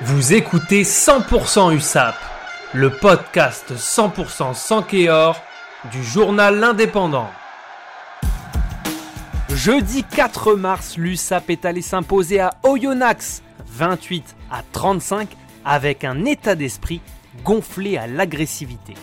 Vous écoutez 100% USAP, le podcast 100% sans Kéor du journal L'Indépendant. Jeudi 4 mars, l'USAP est allé s'imposer à Oyonnax 28 à 35 avec un état d'esprit gonflé à l'agressivité.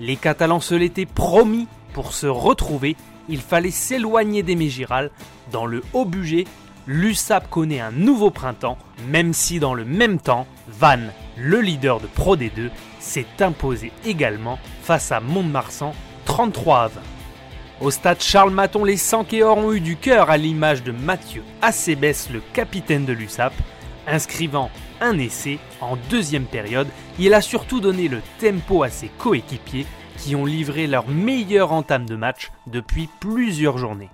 Les Catalans se l'étaient promis pour se retrouver, il fallait s'éloigner des Mégirales. Dans le haut budget, l'USAP connaît un nouveau printemps, même si dans le même temps, Van, le leader de Pro D2, s'est imposé également face à Mont-de-Marsan 33 à 20. Au stade Charles Maton, les Sankéors ont eu du cœur à l'image de Mathieu Acebes, le capitaine de l'USAP. Inscrivant un essai en deuxième période, il a surtout donné le tempo à ses coéquipiers qui ont livré leur meilleure entame de match depuis plusieurs journées.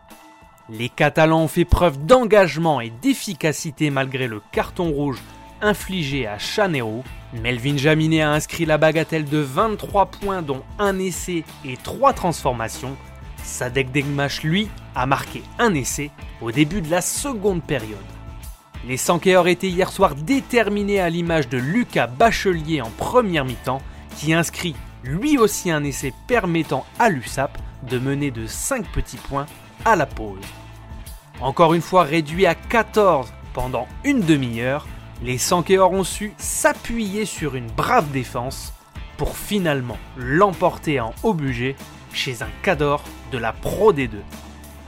Les Catalans ont fait preuve d'engagement et d'efficacité malgré le carton rouge infligé à Chanero. Melvin Jaminet a inscrit la bagatelle de 23 points dont un essai et 3 transformations. Sadek Degmash, lui, a marqué un essai au début de la seconde période. Les Sankéors étaient hier soir déterminés à l'image de Lucas Bachelier en première mi-temps, qui inscrit lui aussi un essai permettant à l'USAP de mener de 5 petits points à la pause. Encore une fois réduit à 14 pendant une demi-heure, les Sankéors ont su s'appuyer sur une brave défense pour finalement l'emporter en haut budget chez un Cador de la Pro D2.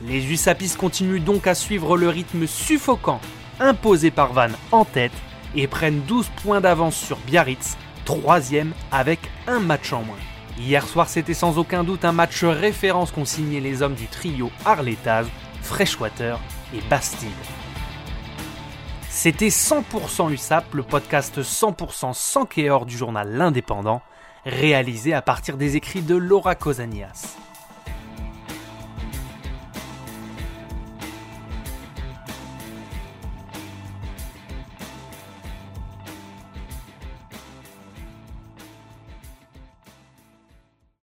Les USAPistes continuent donc à suivre le rythme suffocant imposé par Van en tête et prennent 12 points d'avance sur Biarritz, troisième avec un match en moins. Hier soir, c'était sans aucun doute un match référence qu'ont signé les hommes du trio Arletaz, Freshwater et Bastille. C'était 100% USAP, le podcast 100% sans Kéor du journal L'Indépendant, réalisé à partir des écrits de Laura Cosanias.